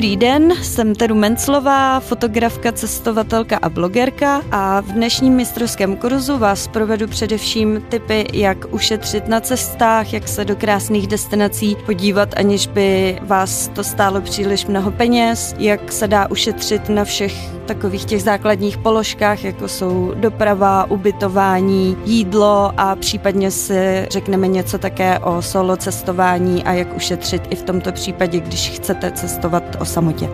Dobrý den, jsem Teru Menclová, fotografka, cestovatelka a blogerka a v dnešním mistrovském kurzu vás provedu především typy, jak ušetřit na cestách, jak se do krásných destinací podívat, aniž by vás to stálo příliš mnoho peněz, jak se dá ušetřit na všech takových těch základních položkách, jako jsou doprava, ubytování, jídlo a případně si řekneme něco také o solo cestování a jak ušetřit i v tomto případě, když chcete cestovat o samotě.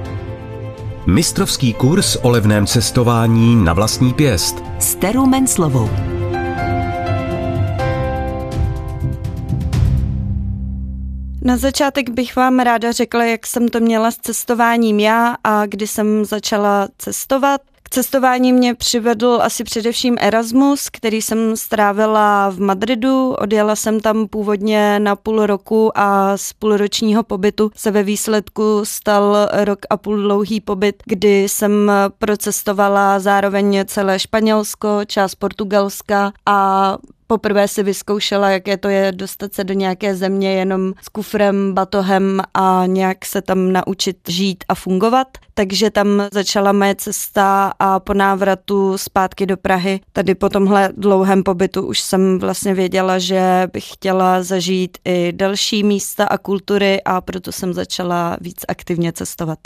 Mistrovský kurz o levném cestování na vlastní pěst. S Terou Menclovou. Na začátek bych vám ráda řekla, jak jsem to měla s cestováním já a kdy jsem začala cestovat. K cestování mě přivedl asi především Erasmus, který jsem strávila v Madridu. Odjela jsem tam původně na půl roku a z půlročního pobytu se ve výsledku stal rok a půl dlouhý pobyt, kdy jsem procestovala zároveň celé Španělsko, část Portugalska a poprvé si vyzkoušela, jaké to je dostat se do nějaké země jenom s kufrem, batohem a nějak se tam naučit žít a fungovat. Takže tam začala moje cesta a po návratu zpátky do Prahy, tady po tomhle dlouhém pobytu už jsem vlastně věděla, že bych chtěla zažít i další místa a kultury a proto jsem začala víc aktivně cestovat.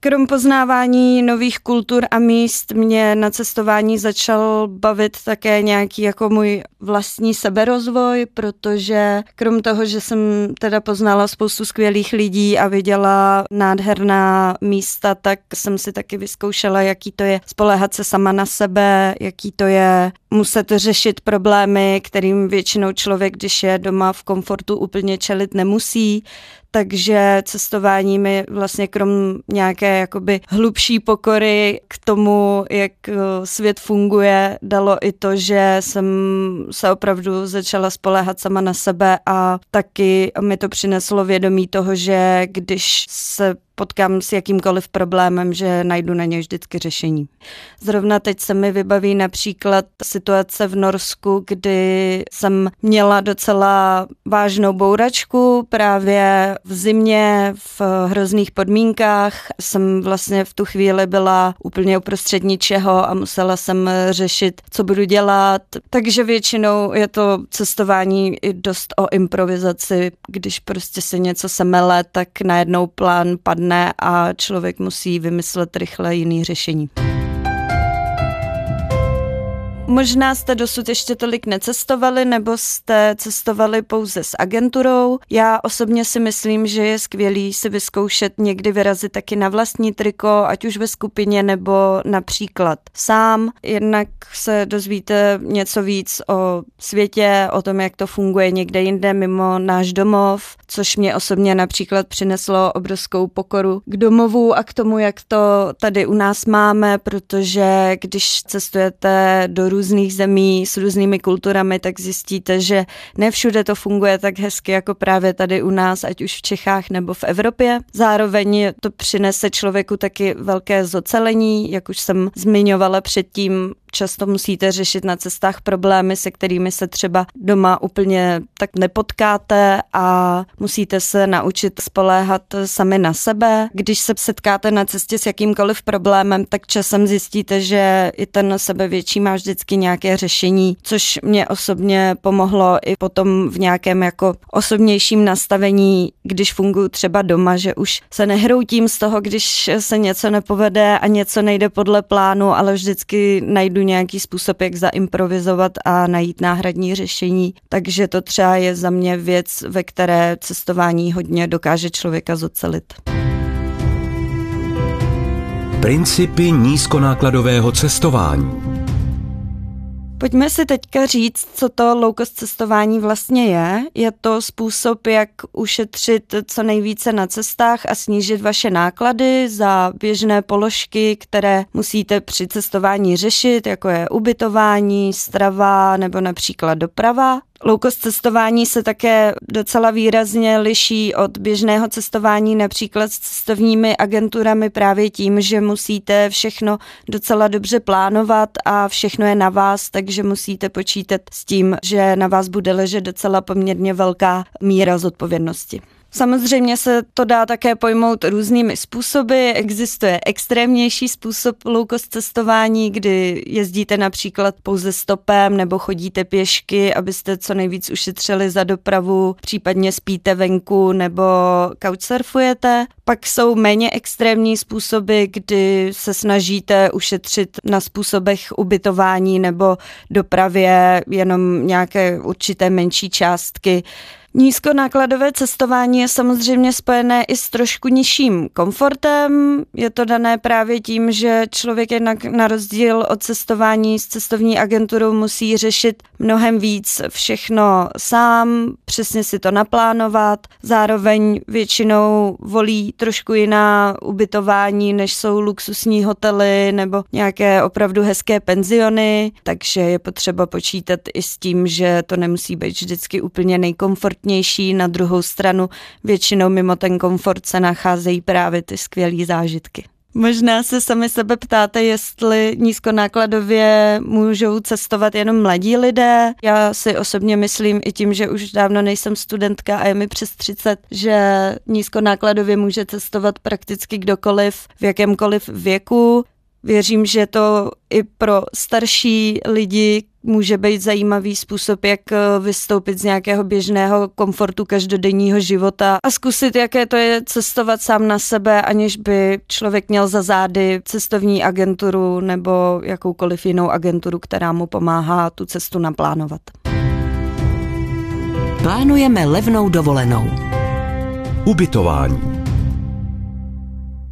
Krom poznávání nových kultur a míst mě na cestování začal bavit také nějaký jako můj vlastní seberozvoj, protože krom toho, že jsem teda poznala spoustu skvělých lidí a viděla nádherná místa, tak jsem si taky vyzkoušela, jaký to je spolehat se sama na sebe, jaký to je muset řešit problémy, kterým většinou člověk, když je doma v komfortu, úplně čelit nemusí. Takže cestování mi vlastně krom nějaké jakoby hlubší pokory k tomu, jak eh, svět funguje, dalo i to, že jsem se opravdu začala spoléhat sama na sebe a taky mi to přineslo vědomí toho, že když se potkám s jakýmkoliv problémem, že najdu na něj vždycky řešení. Zrovna teď se mi vybaví například situace v Norsku, kdy jsem měla docela vážnou bouračku právě v zimě, v hrozných podmínkách. Jsem vlastně v tu chvíli byla úplně uprostřed ničeho a musela jsem řešit, co budu dělat. Takže většinou je to cestování i dost o improvizaci. Když prostě se něco semele, tak najednou plán padne snadné a člověk musí vymyslet rychle jiný řešení. Možná jste dosud ještě tolik necestovali, nebo jste cestovali pouze s agenturou. Já osobně si myslím, že je skvělý si vyzkoušet někdy vyrazit taky na vlastní triko, ať už ve skupině nebo například sám. Jednak se dozvíte něco víc o světě, o tom, jak to funguje někde jinde mimo náš domov, což mě osobně například přineslo obrovskou pokoru k domovu a k tomu, jak to tady u nás máme, protože když cestujete do různých zemí s různými kulturami, tak zjistíte, že ne všude to funguje tak hezky jako právě tady u nás, ať už v Čechách nebo v Evropě. Zároveň to přinese člověku taky velké zocelení, jak už jsem zmiňovala předtím, často musíte řešit na cestách problémy, se kterými se třeba doma úplně tak nepotkáte a musíte se naučit spoléhat sami na sebe. Když se setkáte na cestě s jakýmkoliv problémem, tak časem zjistíte, že i ten sebevětší má vždycky nějaké řešení, což mě osobně pomohlo i potom v nějakém jako osobnějším nastavení, když funguji třeba doma, že už se nehroutím z toho, když se něco nepovede a něco nejde podle plánu, ale vždycky najdu nějaký způsob, jak zaimprovizovat a najít náhradní řešení. Takže to třeba je za mě věc, ve které cestování hodně dokáže člověka zocelit. Principy nízkonákladového cestování. Pojďme si teďka říct, co to low cost cestování vlastně je. Je to způsob, jak ušetřit co nejvíce na cestách a snížit vaše náklady za běžné položky, které musíte při cestování řešit, jako je ubytování, strava nebo například doprava. Loukost cestování se také docela výrazně liší od běžného cestování například s cestovními agenturami právě tím, že musíte všechno docela dobře plánovat a všechno je na vás, takže musíte počítat s tím, že na vás bude ležet docela poměrně velká míra zodpovědnosti. Samozřejmě se to dá také pojmout různými způsoby. Existuje extrémnější způsob low cost cestování, kdy jezdíte například pouze stopem nebo chodíte pěšky, abyste co nejvíc ušetřili za dopravu, případně spíte venku nebo couchsurfujete. Pak jsou méně extrémní způsoby, kdy se snažíte ušetřit na způsobech ubytování nebo dopravě jenom nějaké určité menší částky. Nízkonákladové cestování je samozřejmě spojené i s trošku nižším komfortem. Je to dané právě tím, že člověk jednak na rozdíl od cestování s cestovní agenturou musí řešit mnohem víc všechno sám, přesně si to naplánovat. Zároveň většinou volí trošku jiná ubytování, než jsou luxusní hotely nebo nějaké opravdu hezké penziony, takže je potřeba počítat i s tím, že to nemusí být vždycky úplně nejkomfortnější komfortnější, na druhou stranu většinou mimo ten komfort se nacházejí právě ty skvělé zážitky. Možná se sami sebe ptáte, jestli nízkonákladově můžou cestovat jenom mladí lidé. Já si osobně myslím i tím, že už dávno nejsem studentka a je mi přes 30, že nízkonákladově může cestovat prakticky kdokoliv v jakémkoliv věku. Věřím, že to i pro starší lidi může být zajímavý způsob, jak eh, vystoupit z nějakého běžného komfortu každodenního života a zkusit, jaké to je cestovat sám na sebe, aniž by člověk měl za zády cestovní agenturu nebo jakoukoliv jinou agenturu, která mu pomáhá tu cestu naplánovat. Plánujeme levnou dovolenou. Ubytování.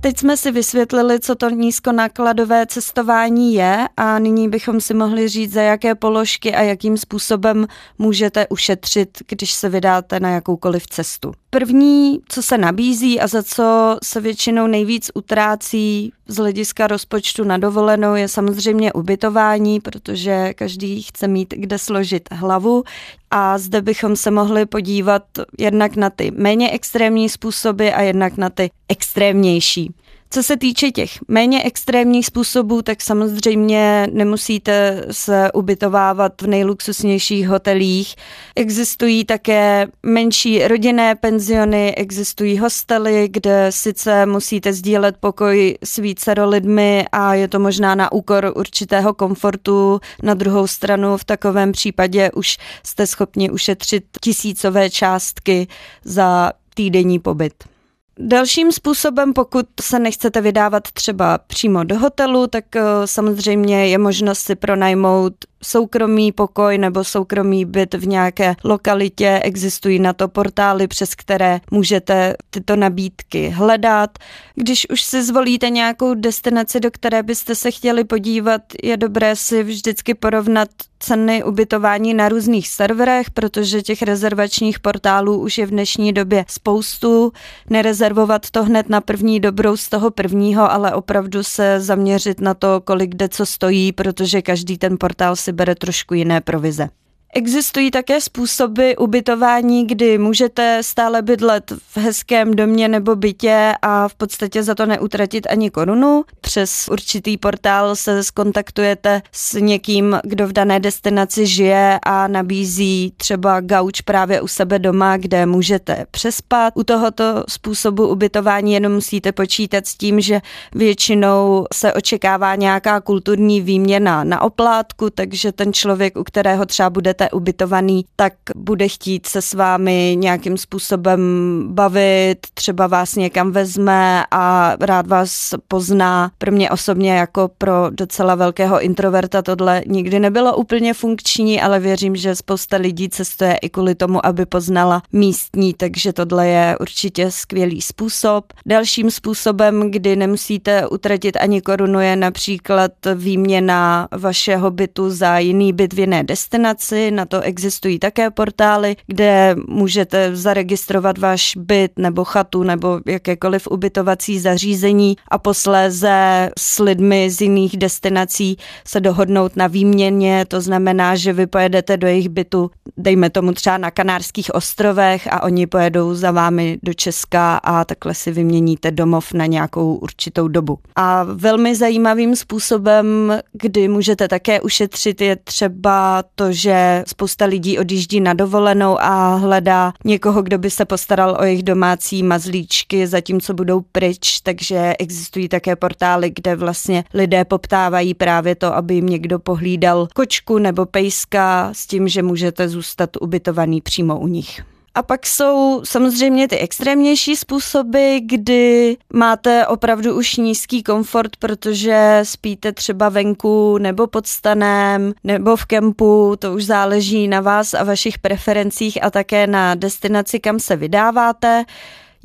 Teď jsme si vysvětlili, co to nízkonákladové cestování je a nyní bychom si mohli říct, za jaké položky a jakým způsobem můžete ušetřit, když se vydáte na jakoukoliv cestu. První, co se nabízí a za co se většinou nejvíc utrácí z hlediska rozpočtu na dovolenou, je samozřejmě ubytování, protože každý chce mít kde složit hlavu. A zde bychom se mohli podívat jednak na ty méně extrémní způsoby a jednak na ty extrémnější. Co se týče těch méně extrémních způsobů, tak samozřejmě nemusíte se ubytovávat v nejluxusnějších hotelích. Existují také menší rodinné penziony, existují hostely, kde sice musíte sdílet pokoj s vícero lidmi a je to možná na úkor určitého komfortu. Na druhou stranu v takovém případě už jste schopni ušetřit tisícové částky za týdenní pobyt. Dalším způsobem, pokud se nechcete vydávat třeba přímo do hotelu, tak eh, samozřejmě je možnost si pronajmout soukromý pokoj nebo soukromý byt v nějaké lokalitě. Existují na to portály, přes které můžete tyto nabídky hledat. Když už si zvolíte nějakou destinaci, do které byste se chtěli podívat, je dobré si vždycky porovnat ceny ubytování na různých serverech, protože těch rezervačních portálů už je v dnešní době spoustu. Nerezervovat to hned na první dobrou z toho prvního, ale opravdu se zaměřit na to, kolik kde co stojí, protože každý ten portál si bere trošku jiné provize. Existují také způsoby ubytování, kdy můžete stále bydlet v hezkém domě nebo bytě a v podstatě za to neutratit ani korunu. Přes určitý portál se skontaktujete s někým, kdo v dané destinaci žije a nabízí třeba gauč právě u sebe doma, kde můžete přespat. U tohoto způsobu ubytování jenom musíte počítat s tím, že většinou se očekává nějaká kulturní výměna na oplátku, takže ten člověk, u kterého třeba budete ubytovaný, tak bude chtít se s vámi nějakým způsobem bavit, třeba vás někam vezme a rád vás pozná. Pro mě osobně jako pro docela velkého introverta tohle nikdy nebylo úplně funkční, ale věřím, že spousta lidí cestuje i kvůli tomu, aby poznala místní, takže tohle je určitě skvělý způsob. Dalším způsobem, kdy nemusíte utratit ani korunu, je například výměna vašeho bytu za jiný byt v jiné destinaci. Na to existují také portály, kde můžete zaregistrovat váš byt nebo chatu nebo jakékoliv ubytovací zařízení a posléze s lidmi z jiných destinací se dohodnout na výměně. To znamená, že vy pojedete do jejich bytu, dejme tomu třeba na Kanárských ostrovech a oni pojedou za vámi do Česka a takhle si vyměníte domov na nějakou určitou dobu. A velmi zajímavým způsobem, kdy můžete také ušetřit, je třeba to, že spousta lidí odjíždí na dovolenou a hledá někoho, kdo by se postaral o jejich domácí mazlíčky, zatímco budou pryč, takže existují také portály, kde vlastně lidé poptávají právě to, aby jim někdo pohlídal kočku nebo pejska s tím, že můžete zůstat ubytovaný přímo u nich. A pak jsou samozřejmě ty extrémnější způsoby, kdy máte opravdu už nízký komfort, protože spíte třeba venku nebo pod stanem nebo v kempu, to už záleží na vás a vašich preferencích a také na destinaci, kam se vydáváte.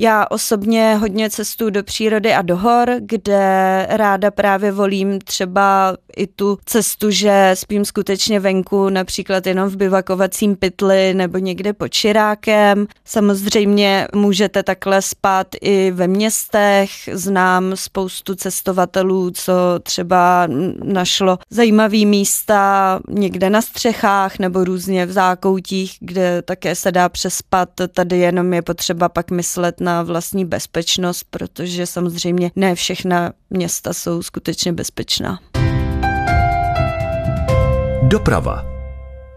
Já osobně hodně cestuju do přírody a do hor, kde ráda právě volím třeba i tu cestu, že spím skutečně venku, například jenom v bivakovacím pytli nebo někde pod Širákem. Samozřejmě můžete takhle spát i ve městech. Znám spoustu cestovatelů, co třeba našlo zajímavé místa někde na střechách nebo různě v zákoutích, kde také se dá přespat. Tady jenom je potřeba pak myslet na vlastní bezpečnost, protože samozřejmě ne všechna města jsou skutečně bezpečná. Doprava.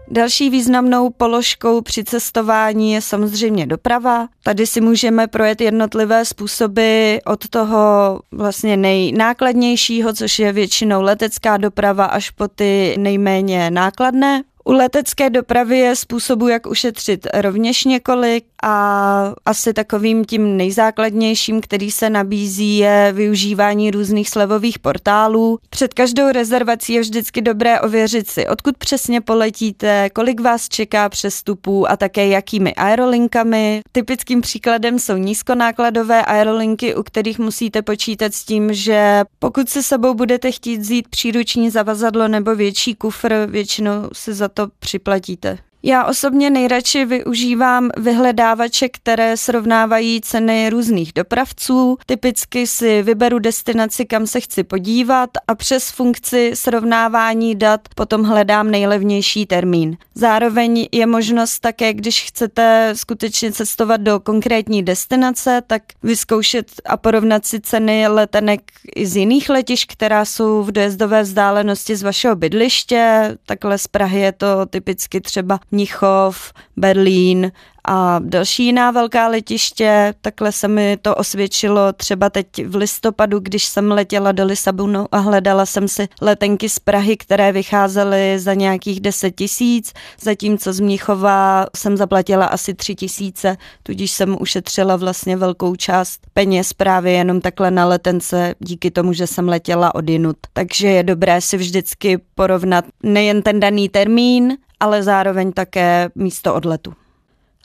Další významnou položkou při cestování je samozřejmě doprava. Tady si můžeme projet jednotlivé způsoby od toho vlastně nejnákladnějšího, což je většinou letecká doprava, až po ty nejméně nákladné. U letecké dopravy je způsobu, jak ušetřit rovněž několik a asi takovým tím nejzákladnějším, který se nabízí, je využívání různých slevových portálů. Před každou rezervací je vždycky dobré ověřit si, odkud přesně poletíte, kolik vás čeká přestupů a také jakými aerolinkami. Typickým příkladem jsou nízkonákladové aerolinky, u kterých musíte počítat s tím, že pokud si sebou budete chtít vzít příruční zavazadlo nebo větší kufr, většinou si za to připlatíte. Já osobně nejradši využívám vyhledávače, které srovnávají ceny různých dopravců. Typicky si vyberu destinaci, kam se chci podívat a přes funkci srovnávání dat potom hledám nejlevnější termín. Zároveň je možnost také, když chcete skutečně cestovat do konkrétní destinace, tak vyzkoušet a porovnat si ceny letenek i z jiných letišť, která jsou v dojezdové vzdálenosti z vašeho bydliště. Takhle z Prahy je to typicky třeba Mnichov, Berlín a další jiná velká letiště. Takhle se mi to osvědčilo třeba teď v listopadu, když jsem letěla do Lisabonu a hledala jsem si letenky z Prahy, které vycházely za nějakých 10 tisíc, zatímco z Mnichova jsem zaplatila asi 3 tisíce, tudíž jsem ušetřila vlastně velkou část peněz právě jenom takhle na letence díky tomu, že jsem letěla odinut. Takže je dobré si vždycky porovnat nejen ten daný termín, ale zároveň také místo odletu.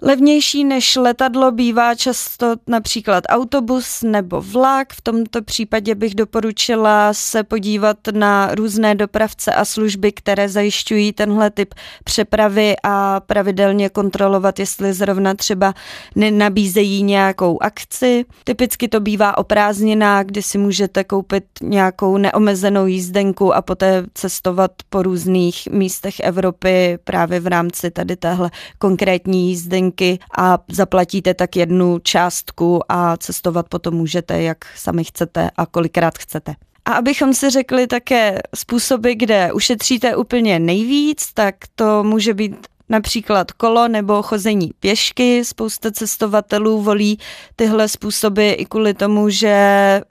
Levnější než letadlo bývá často například autobus nebo vlak. V tomto případě bych doporučila se podívat na různé dopravce a služby, které zajišťují tenhle typ přepravy a pravidelně kontrolovat, jestli zrovna třeba nenabízejí nějakou akci. Typicky to bývá o prázdninách, kdy si můžete koupit nějakou neomezenou jízdenku a poté cestovat po různých místech Evropy právě v rámci tady téhle konkrétní jízdenky letenky a zaplatíte tak jednu částku a cestovat potom můžete, jak sami chcete a kolikrát chcete. A abychom si řekli také způsoby, kde ušetříte úplně nejvíc, tak to může být například kolo nebo chození pěšky. Spousta cestovatelů volí tyhle způsoby i kvůli tomu, že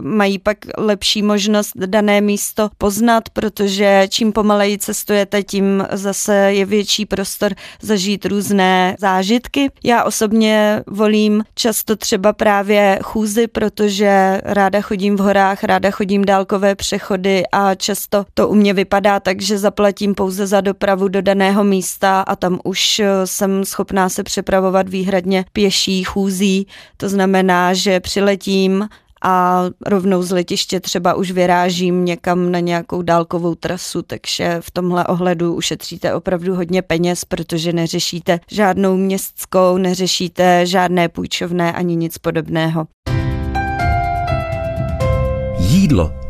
mají pak lepší možnost dané místo poznat, protože čím pomaleji cestujete, tím zase je větší prostor zažít různé zážitky. Já osobně volím často třeba právě chůzy, protože ráda chodím v horách, ráda chodím dálkové přechody a často to u mě vypadá tak, že zaplatím pouze za dopravu do daného místa a tam už eh, jsem schopná se přepravovat výhradně pěší chůzí. To znamená, že přiletím a rovnou z letiště třeba už vyrážím někam na nějakou dálkovou trasu, takže v tomhle ohledu ušetříte opravdu hodně peněz, protože neřešíte žádnou městskou, neřešíte žádné půjčovné ani nic podobného. Jídlo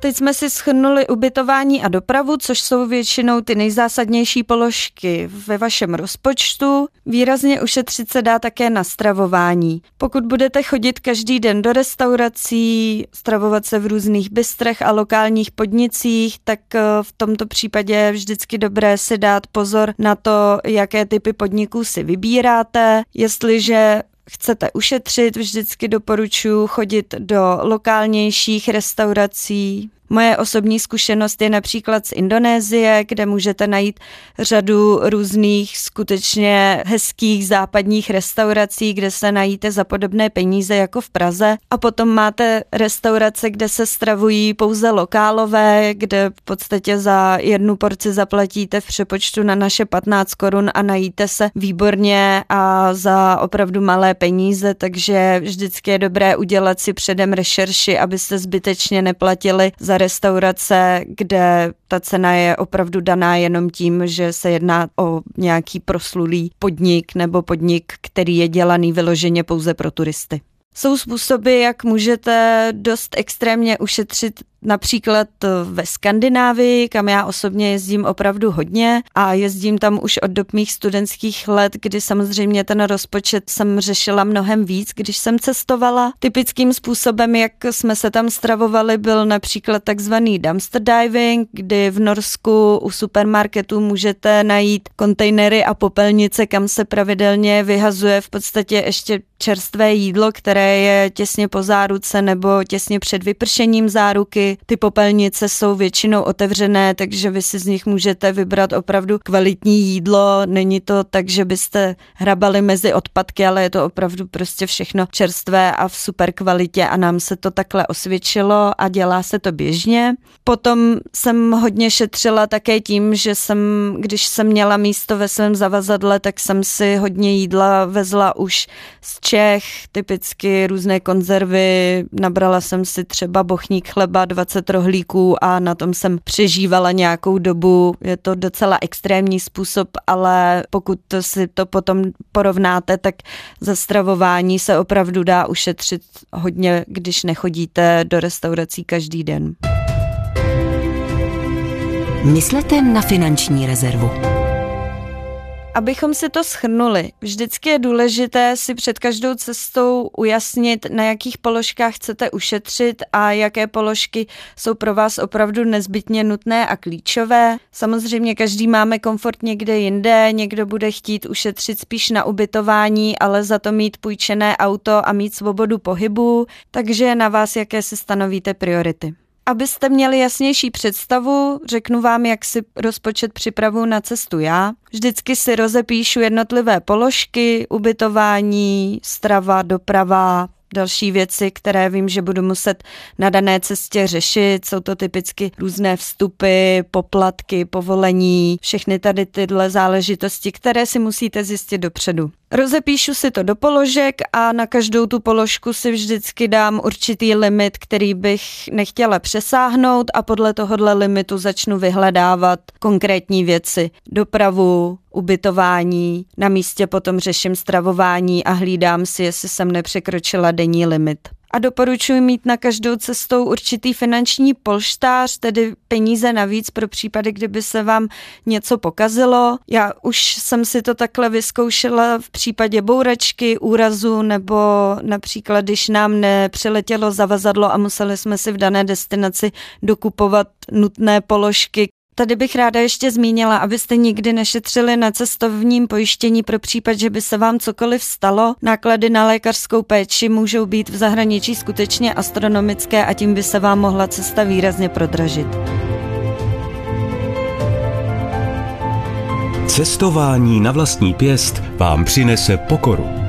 Teď jsme si schrnuli ubytování a dopravu, což jsou většinou ty nejzásadnější položky ve vašem rozpočtu. Výrazně ušetřit se dá také na stravování. Pokud budete chodit každý den do restaurací, stravovat se v různých bystrech a lokálních podnicích, tak eh, v tomto případě je vždycky dobré si dát pozor na to, jaké typy podniků si vybíráte. Jestliže chcete ušetřit, vždycky doporučuji chodit do lokálnějších restaurací, Moje osobní zkušenost je například z Indonésie, kde můžete najít řadu různých skutečně hezkých západních restaurací, kde se najíte za podobné peníze jako v Praze. A potom máte restaurace, kde se stravují pouze lokálové, kde v podstatě za jednu porci zaplatíte v přepočtu na naše 15 korun a najíte se výborně a za opravdu malé peníze, takže vždycky je dobré udělat si předem rešerši, abyste zbytečně neplatili za restaurace, kde ta cena je opravdu daná jenom tím, že se jedná o nějaký proslulý podnik nebo podnik, který je dělaný vyloženě pouze pro turisty. Jsou způsoby, jak můžete dost extrémně ušetřit například ve Skandinávii, kam já osobně jezdím opravdu hodně a jezdím tam už od dob mých studentských let, kdy samozřejmě ten rozpočet jsem řešila mnohem víc, když jsem cestovala. Typickým způsobem, jak jsme se tam stravovali, byl například takzvaný dumpster diving, kdy v Norsku u supermarketu můžete najít kontejnery a popelnice, kam se pravidelně vyhazuje v podstatě ještě čerstvé jídlo, které je těsně po záruce nebo těsně před vypršením záruky. Ty popelnice jsou většinou otevřené, takže vy si z nich můžete vybrat opravdu kvalitní jídlo. Není to tak, že byste hrabali mezi odpadky, ale je to opravdu prostě všechno čerstvé a v super kvalitě a nám se to takhle osvědčilo a dělá se to běžně. Potom jsem hodně šetřila také tím, že jsem, když jsem měla místo ve svém zavazadle, tak jsem si hodně jídla vezla už z Čech, typicky různé konzervy, nabrala jsem si třeba bochník chleba, 20 rohlíků a na tom jsem přežívala nějakou dobu. Je to docela extrémní způsob, ale pokud si to potom porovnáte, tak za stravování se opravdu dá ušetřit hodně, když nechodíte do restaurací každý den. Myslete na finanční rezervu. Abychom si to schrnuli, vždycky je důležité si před každou cestou ujasnit, na jakých položkách chcete ušetřit a jaké položky jsou pro vás opravdu nezbytně nutné a klíčové. Samozřejmě každý máme komfort někde jinde, někdo bude chtít ušetřit spíš na ubytování, ale za to mít půjčené auto a mít svobodu pohybu, takže na vás, jaké si stanovíte priority. Abyste měli jasnější představu, řeknu vám, jak si rozpočet připravu na cestu já. Vždycky si rozepíšu jednotlivé položky, ubytování, strava, doprava, další věci, které vím, že budu muset na dané cestě řešit. Jsou to typicky různé vstupy, poplatky, povolení, všechny tady tyhle záležitosti, které si musíte zjistit dopředu. Rozepíšu si to do položek a na každou tu položku si vždycky dám určitý limit, který bych nechtěla přesáhnout a podle tohohle limitu začnu vyhledávat konkrétní věci. Dopravu, ubytování, na místě potom řeším stravování a hlídám si, jestli jsem nepřekročila denní limit a doporučuji mít na každou cestou určitý finanční polštář, tedy peníze navíc pro případy, kdyby se vám něco pokazilo. Já už jsem si to takhle vyzkoušela v případě bouračky, úrazu nebo například, když nám nepřiletělo zavazadlo a museli jsme si v dané destinaci dokupovat nutné položky, Tady bych ráda ještě zmínila, abyste nikdy nešetřili na cestovním pojištění pro případ, že by se vám cokoliv stalo. Náklady na lékařskou péči můžou být v zahraničí skutečně astronomické a tím by se vám mohla cesta výrazně prodražit. Cestování na vlastní pěst vám přinese pokoru.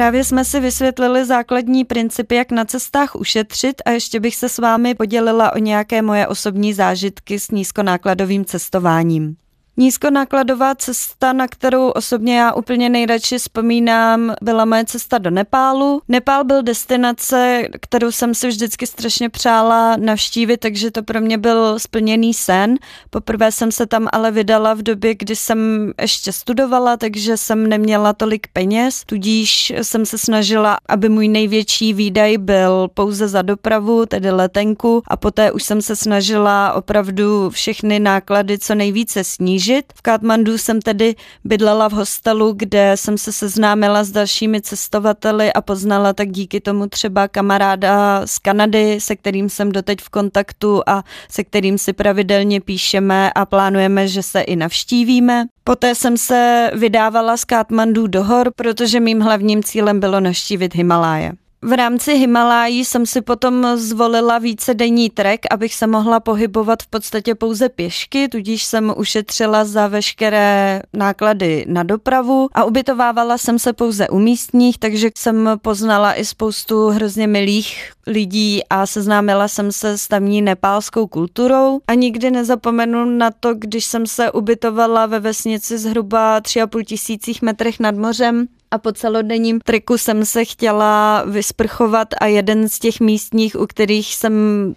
Právě jsme si vysvětlili základní principy, jak na cestách ušetřit a ještě bych se s vámi podělila o nějaké moje osobní zážitky s nízkonákladovým cestováním. Nízkonákladová cesta, na kterou osobně já úplně nejradši vzpomínám, byla moje cesta do Nepálu. Nepál byl destinace, kterou jsem si vždycky strašně přála navštívit, takže to pro mě byl splněný sen. Poprvé jsem se tam ale vydala v době, kdy jsem ještě studovala, takže jsem neměla tolik peněz, tudíž jsem se snažila, aby můj největší výdaj byl pouze za dopravu, tedy letenku a poté už jsem se snažila opravdu všechny náklady co nejvíce snížit. V Katmandu jsem tedy bydlela v hostelu, kde jsem se seznámila s dalšími cestovateli a poznala tak díky tomu třeba kamaráda z Kanady, se kterým jsem doteď v kontaktu a se kterým si pravidelně píšeme a plánujeme, že se i navštívíme. Poté jsem se vydávala z Katmandu do hor, protože mým hlavním cílem bylo navštívit Himaláje. V rámci Himalají jsem si potom zvolila více denní trek, abych se mohla pohybovat v podstatě pouze pěšky, tudíž jsem ušetřila za veškeré náklady na dopravu a ubytovávala jsem se pouze u místních, takže jsem poznala i spoustu hrozně milých lidí a seznámila jsem se s tamní nepálskou kulturou. A nikdy nezapomenu na to, když jsem se ubytovala ve vesnici zhruba 3,5 tisících metrech nad mořem a po celodenním triku jsem se chtěla vysprchovat a jeden z těch místních, u kterých jsem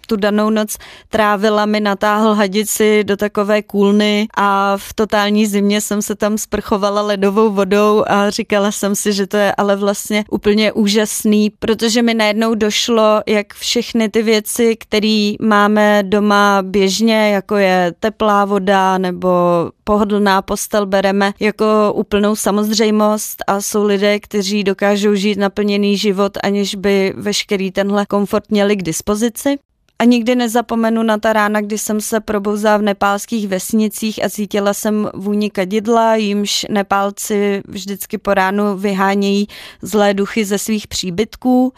tu danou noc trávila, mi natáhl hadici do takové kůlny a v totální zimě jsem se tam sprchovala ledovou vodou a říkala jsem si, že to je ale vlastně úplně úžasný, protože mi najednou došlo, jak všechny ty věci, které máme doma běžně, jako je teplá voda nebo pohodlná postel, bereme jako úplnou samozřejmost a jsou lidé, kteří dokážou žít naplněný život, aniž by veškerý tenhle komfort měli k dispozici. A nikdy nezapomenu na ta rána, kdy jsem se probouzala v nepálských vesnicích a cítila jsem vůni kadidla, jimž Nepálci vždycky po ránu vyhánějí zlé duchy ze svých příbytků.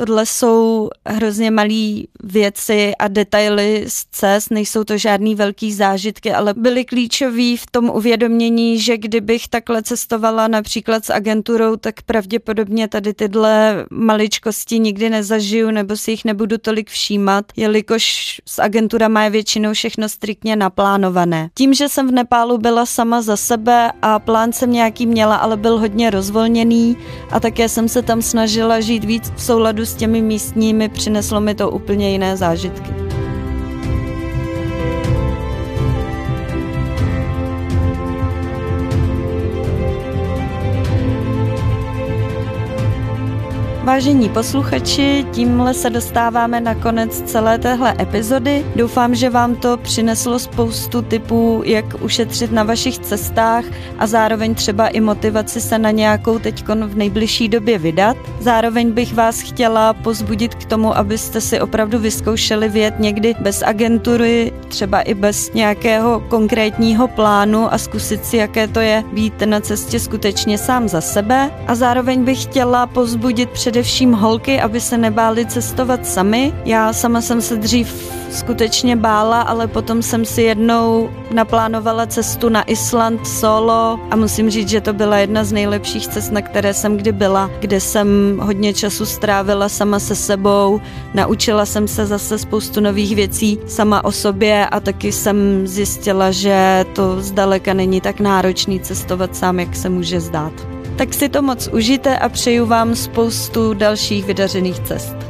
Tohle jsou hrozně malé věci a detaily z cest, nejsou to žádný velký zážitky, ale byly klíčový v tom uvědomění, že kdybych takhle cestovala například s agenturou, tak pravděpodobně tady tyhle maličkosti nikdy nezažiju nebo si jich nebudu tolik všímat, jelikož s agenturama je většinou všechno striktně naplánované. Tím, že jsem v Nepálu byla sama za sebe a plán jsem nějaký měla, ale byl hodně rozvolněný a také jsem se tam snažila žít víc v souladu s těmi místními, přineslo mi to úplně jiné zážitky. Vážení posluchači, tímhle se dostáváme na konec celé téhle epizody. Doufám, že vám to přineslo spoustu tipů, jak ušetřit na vašich cestách a zároveň třeba i motivaci se na nějakou teďkon v nejbližší době vydat. Zároveň bych vás chtěla pozbudit k tomu, abyste si opravdu vyzkoušeli vět někdy bez agentury, třeba i bez nějakého konkrétního plánu a zkusit si, jaké to je být na cestě skutečně sám za sebe. A zároveň bych chtěla pozbudit především holky, aby se nebáli cestovat sami. Já sama jsem se dřív skutečně bála, ale potom jsem si jednou naplánovala cestu na Island solo a musím říct, že to byla jedna z nejlepších cest, na které jsem kdy byla, kde jsem hodně času strávila sama se sebou, naučila jsem se zase spoustu nových věcí sama o sobě a taky jsem zjistila, že to zdaleka není tak náročný cestovat sám, jak se může zdát tak si to moc užijte a přeju vám spoustu dalších vydařených cest.